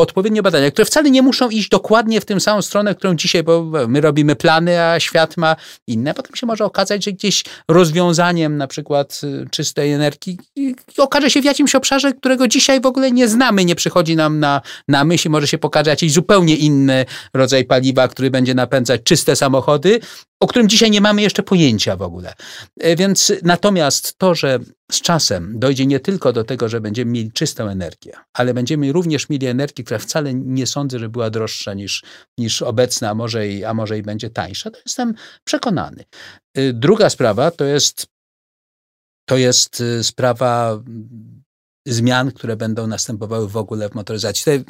odpowiednie badania, które wcale nie muszą iść dokładnie w tę samą stronę, którą dzisiaj, bo my robimy plany, a świat ma inne. Potem się może okazać, że gdzieś rozwiązaniem na przykład y, czystej energii okaże się w jakimś obszarze, którego dzisiaj w ogóle nie znamy, nie przychodzi nam na, na myśl może się pokaże jakiś zupełnie inny rodzaj paliwa, który będzie napędzać czyste samochody, o którym dzisiaj nie mamy jeszcze pojęcia w ogóle. E, Więc natomiast to, że z czasem dojdzie nie tylko do tego, że będziemy mieli czystą energię, ale będziemy również mieli energię, która wcale nie sądzę, że była droższa niż, niż obecna, a może, i, a może i będzie tańsza, to jestem przekonany. Y, Druga sprawa to jest, to jest y, sprawa mm, zmian, które będą następowały w ogóle w motoryzacji. Tutaj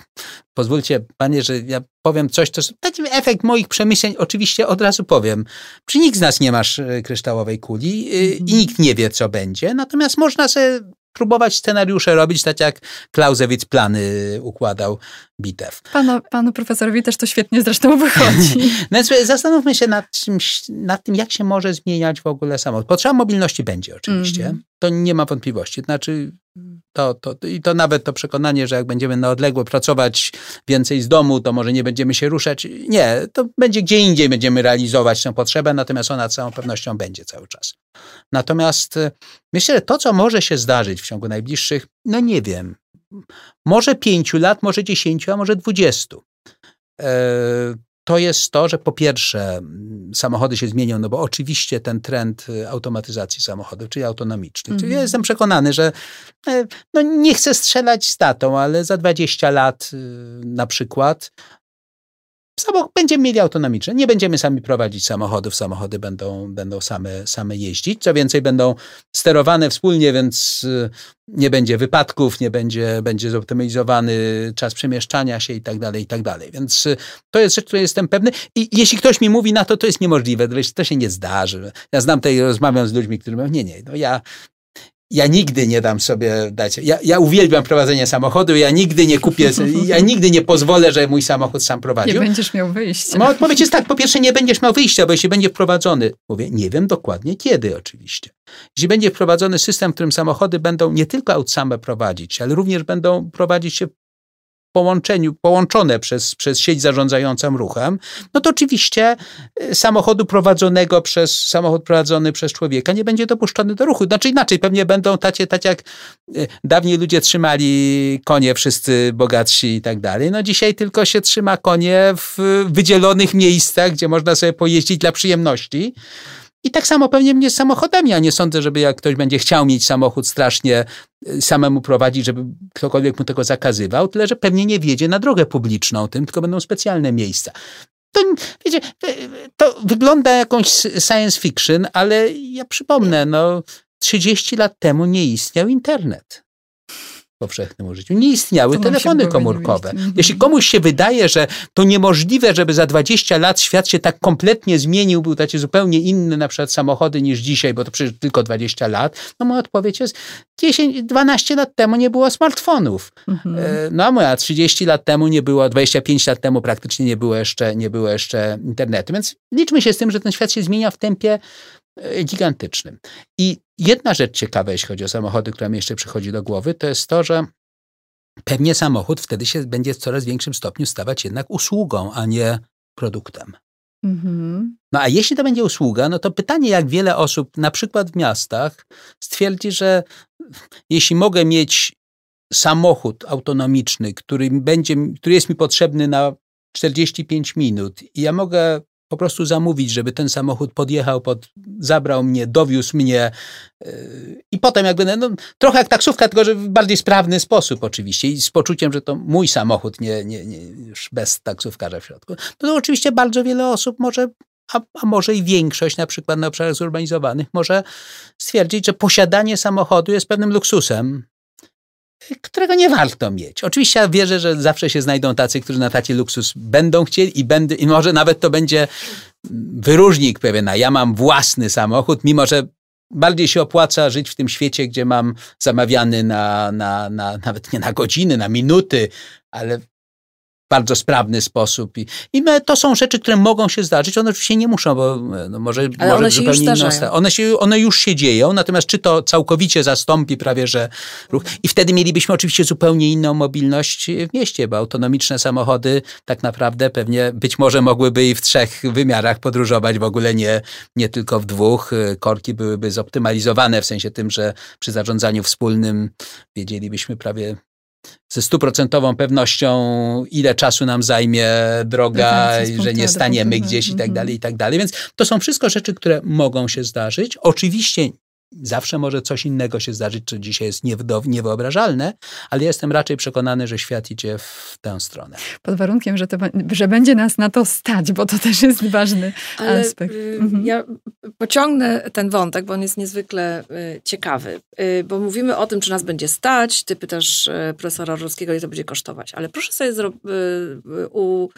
pozwólcie, panie, że ja powiem coś, to jest taki efekt moich przemyśleń, oczywiście od razu powiem. Czy nikt z nas nie ma sz- kryształowej kuli y, i nikt nie wie, co będzie, natomiast można sobie próbować scenariusze robić, tak jak Clausewitz plany układał bitew. Panu, panu profesorowi też to świetnie zresztą wychodzi. No zastanówmy się nad, czymś, nad tym, jak się może zmieniać w ogóle samochód. Potrzeba mobilności będzie oczywiście. Mhm. To nie ma wątpliwości. Znaczy, to, to, I to nawet to przekonanie, że jak będziemy na odległe pracować więcej z domu, to może nie będziemy się ruszać. Nie, to będzie gdzie indziej będziemy realizować tę potrzebę, natomiast ona z całą pewnością będzie cały czas. Natomiast y, myślę, że to, co może się zdarzyć w ciągu najbliższych, no nie wiem, może pięciu lat, może dziesięciu, a może dwudziestu. To jest to, że po pierwsze samochody się zmienią, no bo oczywiście ten trend automatyzacji samochodów, czyli autonomicznych. Czyli ja Mhm. jestem przekonany, że e, no nie chcę strzelać z datą, ale za 20 lat y, na przykład będziemy mieli autonomiczne. Nie będziemy sami prowadzić samochodów, samochody będą, będą same, same jeździć. Co więcej, będą sterowane wspólnie, więc y, nie będzie wypadków, nie będzie, będzie zoptymalizowany czas przemieszczania się i tak dalej, i tak dalej. Więc y, to jest rzecz, której jestem pewny. I jeśli ktoś mi mówi na to, to jest niemożliwe, to się nie zdarzy. Ja znam tutaj, rozmawiam z ludźmi, którzy mówią, nie, nie, no ja ja nigdy nie dam sobie dać. Ja, ja uwielbiam prowadzenie samochodu, ja nigdy nie kupię, ja nigdy nie pozwolę, że mój samochód sam Nie prowadził. będziesz miał wyjścia. Moja odpowiedź jest tak, po pierwsze nie będziesz miał wyjścia, bo jeśli będzie wprowadzony, mówię, nie wiem dokładnie kiedy oczywiście. Jeśli będzie wprowadzony system, w którym samochody będą nie tylko same prowadzić, ale również będą prowadzić się połączeniu, połączone przez, przez sieć zarządzającą ruchem, no to oczywiście y, samochodu prowadzonego przez, samochód prowadzony przez człowieka nie będzie dopuszczony do ruchu. Znaczy inaczej, pewnie będą tacie, tak jak y, dawniej ludzie trzymali konie, wszyscy bogatsi i tak dalej. No dzisiaj tylko się trzyma konie w wydzielonych miejscach, gdzie można sobie pojeździć dla przyjemności. I tak samo pewnie mnie z samochodami. Ja nie sądzę, żeby jak ktoś będzie chciał mieć samochód strasznie y, samemu prowadzić, żeby ktokolwiek mu tego zakazywał, tyle że pewnie nie wjedzie na drogę publiczną tym, tylko będą specjalne miejsca. To, wiecie, to wygląda jakąś science fiction, ale ja przypomnę, no 30 lat temu nie istniał internet powszechnym użyciu. Nie istniały To telefony komórkowe. Mhm. Jeśli komuś się wydaje, że to niemożliwe, żeby za 20 lat świat się tak kompletnie zmienił, był taki zupełnie inny na przykład samochody niż dzisiaj, bo to przecież tylko 20 lat, no moja odpowiedź jest 10, 12 lat temu nie było smartfonów. Mhm. E, No a moja 30 lat temu nie było, 25 lat temu praktycznie nie było jeszcze, nie było jeszcze internetu. Więc liczmy się z tym, że ten świat się zmienia w tempie gigantycznym. I jedna rzecz ciekawa, jeśli chodzi o samochody, która mi jeszcze przychodzi do głowy, to jest to, że pewnie samochód wtedy się będzie w coraz większym stopniu stawać jednak usługą, a nie produktem. Mhm. No a jeśli to będzie usługa, no to pytanie, jak wiele osób, na przykład w miastach, stwierdzi, że jeśli mogę mieć samochód autonomiczny, który, będzie, który jest mi potrzebny na 45 minut i ja mogę po prostu zamówić, żeby ten samochód podjechał, pod, zabrał mnie, dowiózł mnie yy, i potem jak będę, no, trochę jak taksówka, tylko że w bardziej sprawny sposób oczywiście i z poczuciem, że to mój samochód, nie, nie, nie już bez taksówkarza w środku. No to oczywiście bardzo wiele osób może a, a może i większość, na przykład na obszarach zurbanizowanych, może stwierdzić, że posiadanie samochodu jest pewnym luksusem, którego nie warto mieć. Oczywiście ja wierzę, że zawsze się znajdą tacy, którzy na taki luksus będą chcieli i, i może nawet to będzie wyróżnik pewien, ja mam własny samochód, mimo że bardziej się opłaca żyć w tym świecie, gdzie mam zamawiany na, na, na nawet nie na godziny, na minuty, ale bardzo sprawny sposób. I, I my, to są rzeczy, które mogą się zdarzyć. One oczywiście nie muszą, bo no może, Ale może one się zupełnie już sta- one, się, one już się dzieją, natomiast czy to całkowicie zastąpi prawie, że ruch. I wtedy mielibyśmy oczywiście zupełnie inną mobilność w mieście, bo autonomiczne samochody tak naprawdę pewnie być może mogłyby i w trzech wymiarach podróżować, w ogóle nie, nie tylko w dwóch. Korki byłyby zoptymalizowane w sensie tym, że przy zarządzaniu wspólnym wiedzielibyśmy prawie ze stuprocentową pewnością, ile czasu nam zajmie droga, że nie staniemy gdzieś i tak Mhm. dalej, i tak dalej. Więc to są wszystko rzeczy, które mogą się zdarzyć. Oczywiście zawsze może coś innego się zdarzyć, co dzisiaj jest niewyobrażalne, ale jestem raczej przekonany, że świat idzie w tę stronę. Pod warunkiem, że, to, że będzie nas na to stać, bo to też jest ważny Ale aspekt. y, Mhm. ja pociągnę ten wątek, bo on jest niezwykle y, ciekawy. Y, bo mówimy o tym, czy nas będzie stać. Ty pytasz profesora Ruskiego, ile to będzie kosztować. Ale proszę sobie u,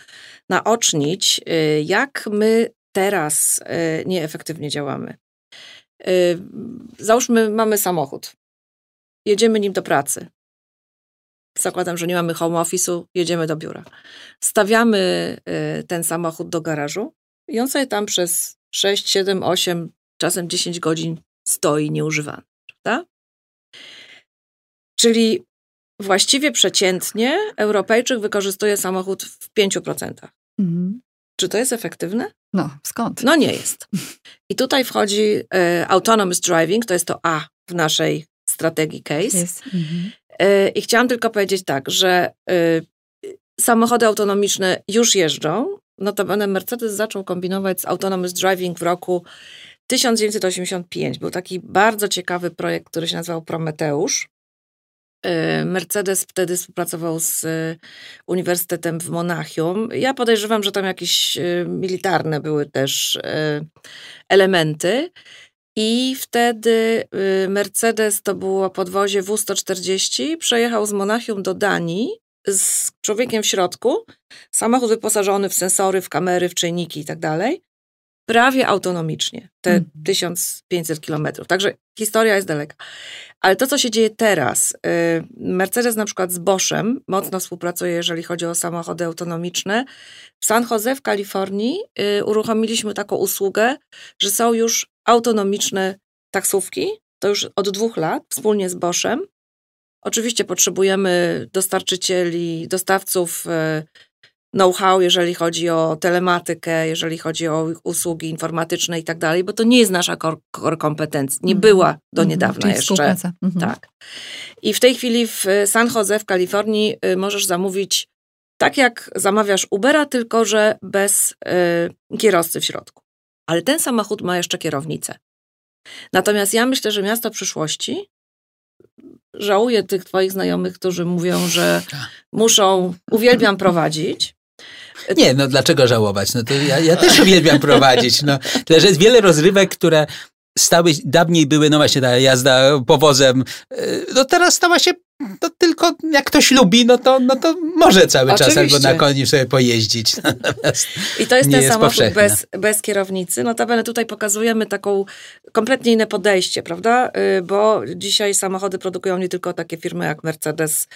naocznić, jak my teraz nieefektywnie działamy. Y, załóżmy, mamy samochód. Jedziemy nim do pracy. Zakładam, że nie mamy home office'u, jedziemy do biura. Stawiamy y, ten samochód do garażu i on sobie tam przez 6, 7, 8, czasem 10 godzin stoi nieużywany, prawda? Czyli właściwie przeciętnie Europejczyk wykorzystuje samochód w 5%. Mhm. Czy to jest efektywne? No, skąd? No nie jest. I tutaj wchodzi e, autonomous driving, to jest to A w naszej strategii case. Jest. Mhm. E, I chciałam tylko powiedzieć tak, że e, samochody autonomiczne już jeżdżą. notabene Mercedes zaczął kombinować z Autonomous Driving w roku 1985. Był taki bardzo ciekawy projekt, który się nazywał Prometeusz. Y, Mercedes wtedy współpracował z y, Uniwersytetem w Monachium. Ja podejrzewam, że tam jakieś y, militarne były też elementy. I wtedy Mercedes, to było podwozie W140, przejechał z Monachium do Danii z człowiekiem w środku, samochód wyposażony w sensory, w kamery, w czujniki i tak prawie autonomicznie, te mm. 1500 kilometrów. Także historia jest daleka. Ale to, co się dzieje teraz, y, Mercedes na przykład z Boschem mocno współpracuje, jeżeli chodzi o samochody autonomiczne. W San Jose w Kalifornii y, uruchomiliśmy taką usługę, że są już autonomiczne taksówki, to już od dwóch lat, wspólnie z Boschem. Oczywiście potrzebujemy dostarczycieli, dostawców y, know-how, jeżeli chodzi o telematykę, jeżeli chodzi o usługi informatyczne i tak dalej, bo to nie jest nasza core, kompetencja. Nie mhm. była do mhm. niedawna mm jeszcze. Mhm. Tak. I w tej chwili w San Jose w Kalifornii y, możesz zamówić tak jak zamawiasz Ubera, tylko że bez y, kierowcy w środku. Ale ten samochód ma jeszcze kierownicę. Natomiast ja myślę, że miasto przyszłości żałuję tych twoich znajomych, którzy mówią, że tak. muszą, uwielbiam prowadzić, nie, no dlaczego żałować? No to ja, ja też uwielbiam prowadzić. No. Tyle, że jest wiele rozrywek, które stały, dawniej były, no właśnie ta jazda powozem, y, no teraz stała się to tylko jak ktoś lubi, no to, no to może cały Oczywiście. czas albo na koni sobie pojeździć. I to jest ten jest samochód bez, bez kierownicy. Notabene tutaj pokazujemy taką kompletnie inne podejście, prawda? Y, bo dzisiaj samochody produkują nie tylko takie firmy jak Mercedes,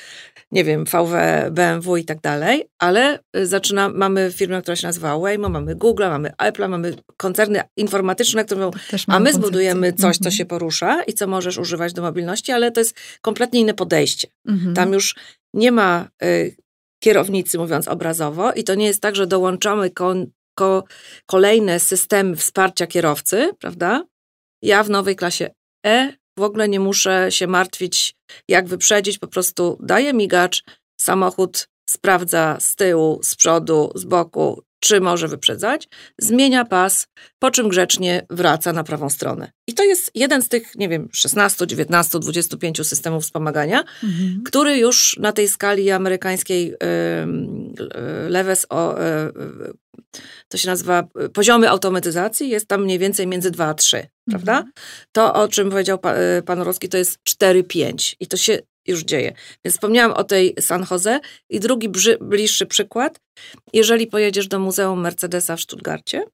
nie wiem, VW, BMW i tak dalej, ale y, zaczyna, mamy firmę, która się nazywa Waymo, mamy Google, mamy Apple, mamy koncerny informatyczne, które mówią, a my zbudujemy coś, co mhm. się porusza i co możesz używać do mobilności, ale to jest kompletnie inne podejście. Mhm. Tam już nie ma y, kierownicy, mówiąc obrazowo, i to nie jest tak, że dołączamy kon, ko, kolejne systemy wsparcia kierowcy, prawda? Ja w nowej klasie E w ogóle nie muszę się martwić, jak wyprzedzić, po prostu daję migacz, samochód sprawdza z tyłu, z przodu, z boku, czy może wyprzedzać, zmienia pas, po czym grzecznie wraca na prawą stronę. I to jest jeden z tych, nie wiem, 16, 19, 25 systemów wspomagania, mhm. który już na tej skali amerykańskiej y, y, Leves o, y, to się nazywa poziomy automatyzacji, jest tam mniej więcej między 2 a 3, mhm. prawda? To, o czym powiedział pa, pan Rowski, to jest 4-5 i to się już dzieje. Więc wspomniałam o tej San Jose i drugi bliższy przykład. Jeżeli pojedziesz do Muzeum Mercedesa w Stuttgarcie,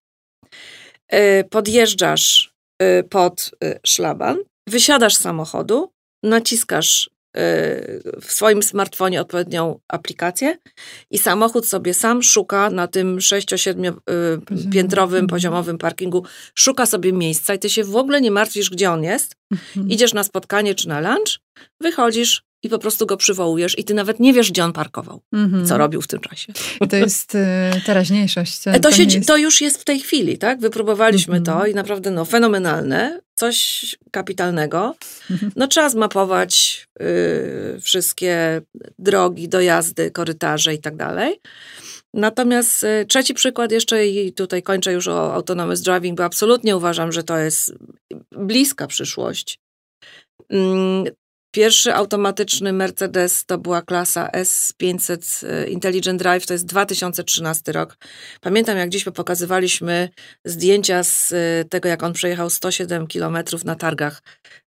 y, podjeżdżasz y, pod y, szlaban, wysiadasz z samochodu, naciskasz w swoim smartfonie odpowiednią aplikację i samochód sobie sam szuka na tym 6-7 piętrowym, mhm. poziomowym parkingu, szuka sobie miejsca i ty się w ogóle nie martwisz, gdzie on jest. Mhm. Idziesz na spotkanie czy na lunch, wychodzisz i po prostu go przywołujesz i ty nawet nie wiesz, gdzie on parkował, mm-hmm. co robił w tym czasie. To jest y, teraźniejszość. To, to, się, jest... to już jest w tej chwili, tak? Wypróbowaliśmy mm-hmm. to i naprawdę no, fenomenalne, coś kapitalnego. Mm-hmm. No trzeba zmapować y, wszystkie drogi, dojazdy, korytarze i tak dalej. Natomiast y, trzeci przykład jeszcze i tutaj kończę już o autonomous driving, bo absolutnie uważam, że to jest bliska przyszłość. Pierwszy automatyczny Mercedes to była klasa S500 e, Intelligent Drive, to jest 2013 rok. Pamiętam, jak dziś pokazywaliśmy zdjęcia z e, tego, jak on przejechał 107 km na targach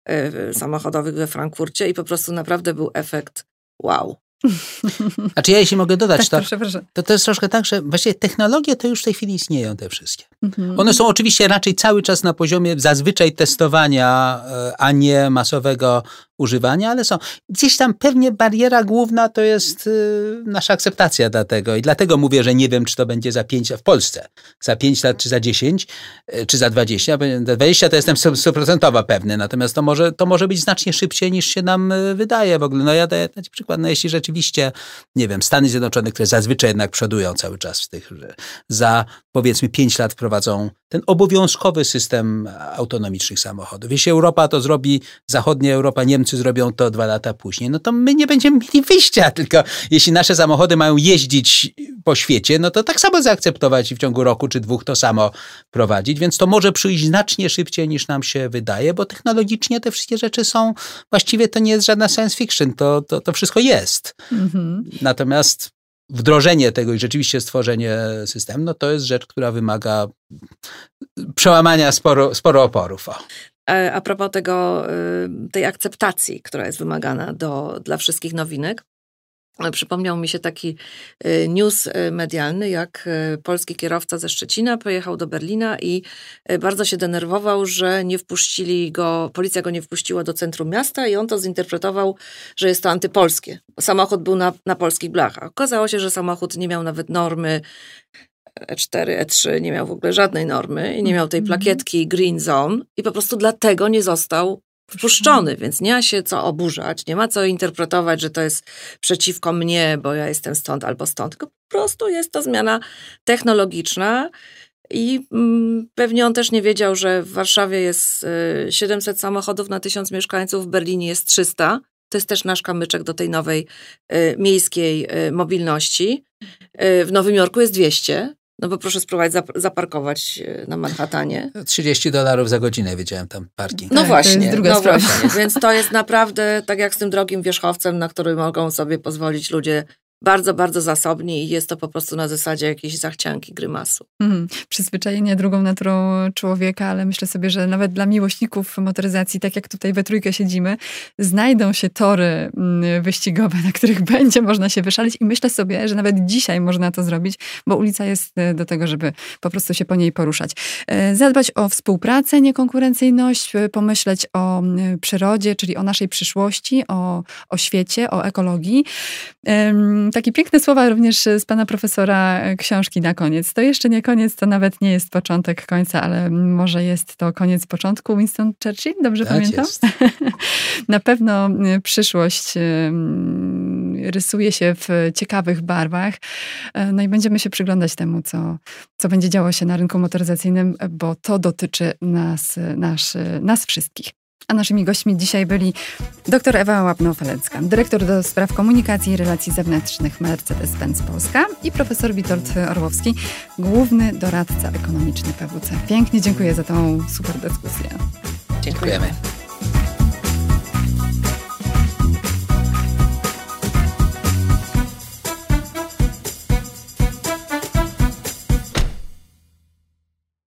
e, samochodowych we Frankfurcie i po prostu naprawdę był efekt wow. A czy ja jeśli mogę dodać, tak, to, to, to jest troszkę tak, że właściwie technologie to już w tej chwili istnieją te wszystkie. Mhm. One są oczywiście raczej cały czas na poziomie zazwyczaj testowania, a nie masowego używania, ale są. Gdzieś tam pewnie bariera główna to jest y, nasza akceptacja dla tego i dlatego mówię, że nie wiem, czy to będzie za 5 w Polsce, za 5 lat, czy za 10, y, czy za 20. Za 20 to jestem stuprocentowo pewny, natomiast to może, to może być znacznie szybciej niż się nam y, wydaje w ogóle. No ja daję taki przykład, no jeśli rzeczywiście, nie wiem, Stany Zjednoczone, które zazwyczaj jednak przodują cały czas w tych, za powiedzmy 5 lat wprowadzą ten obowiązkowy system autonomicznych samochodów. Jeśli Europa to zrobi, zachodnia Europa, Niemcy Zrobią to dwa lata później, no to my nie będziemy mieli wyjścia, tylko jeśli nasze samochody mają jeździć po świecie, no to tak samo zaakceptować i w ciągu roku czy dwóch to samo prowadzić, więc to może przyjść znacznie szybciej niż nam się wydaje, bo technologicznie te wszystkie rzeczy są, właściwie to nie jest żadna science fiction, to, to, to wszystko jest. Mhm. Natomiast wdrożenie tego i rzeczywiście stworzenie systemu, no to jest rzecz, która wymaga przełamania sporo, sporo oporów. O. E, a propos tego, y, tej akceptacji, która jest wymagana do, dla wszystkich nowinek, Przypomniał mi się taki y, news y, medialny, jak polski kierowca ze Szczecina pojechał do Berlina i bardzo się denerwował, że nie wpuścili go, policja go nie wpuściła do centrum miasta i on to zinterpretował, że jest to antypolskie. Samochód był na, na polskich blachach. Okazało się, że samochód nie miał nawet normy E4, E3 nie miał w ogóle żadnej normy i nie miał tej mhm. plakietki Green Zone i po prostu dlatego nie został wpuszczony, więc nie ma się co oburzać, nie ma co interpretować, że to jest przeciwko mnie, bo ja jestem stąd albo stąd, tylko po prostu jest to zmiana technologiczna i mm, pewnie on też nie wiedział, że w Warszawie jest 700 y, samochodów na 1000 mieszkańców, w Berlinie jest 300. To jest też nasz kamyczek do tej nowej y, miejskiej y, mobilności. w Nowym Jorku jest 200, no bo proszę spróbować zaparkować e, na Manhattanie. 30 dolarów za godzinę wiedziałem tam parking. No tak, właśnie, to no właśnie. Więc to jest naprawdę tak jak z tym drogim wierzchowcem, na który mogą sobie pozwolić ludzie bardzo, bardzo zasobni i jest to po prostu na zasadzie jakiejś zachcianki, grymasu. Mm, przyzwyczajenie drugą naturą człowieka, ale myślę sobie, że nawet dla miłośników motoryzacji, tak jak tutaj we trójkę siedzimy, znajdą się tory mm, wyścigowe, na których będzie można się wyszalić i myślę sobie, że nawet dzisiaj można to zrobić, bo ulica jest e, do tego, żeby po prostu się po niej poruszać. E, zadbać o współpracę, niekonkurencyjność, e, pomyśleć o przyrodzie, czyli o naszej przyszłości, o, o świecie, o ekologii takie piękne słowa również z pana profesora książki na koniec. To jeszcze nie koniec, to nawet nie jest początek końca, ale może jest to koniec początku. Winston Churchill, dobrze tak pamiętam? na pewno y, przyszłość rysuje się w ciekawych barwach. No i będziemy się przyglądać temu, co, co będzie działo się na rynku motoryzacyjnym, bo to dotyczy nas, nasz, nas wszystkich. A naszymi gośćmi dzisiaj byli dr Ewa Łapno-Felecka, dyrektor do spraw komunikacji i relacji zewnętrznych Mercedes-Benz Polska i profesor Witold Orłowski, główny doradca ekonomiczny PWC. Pięknie dziękuję za tą super dyskusję. Dziękujemy.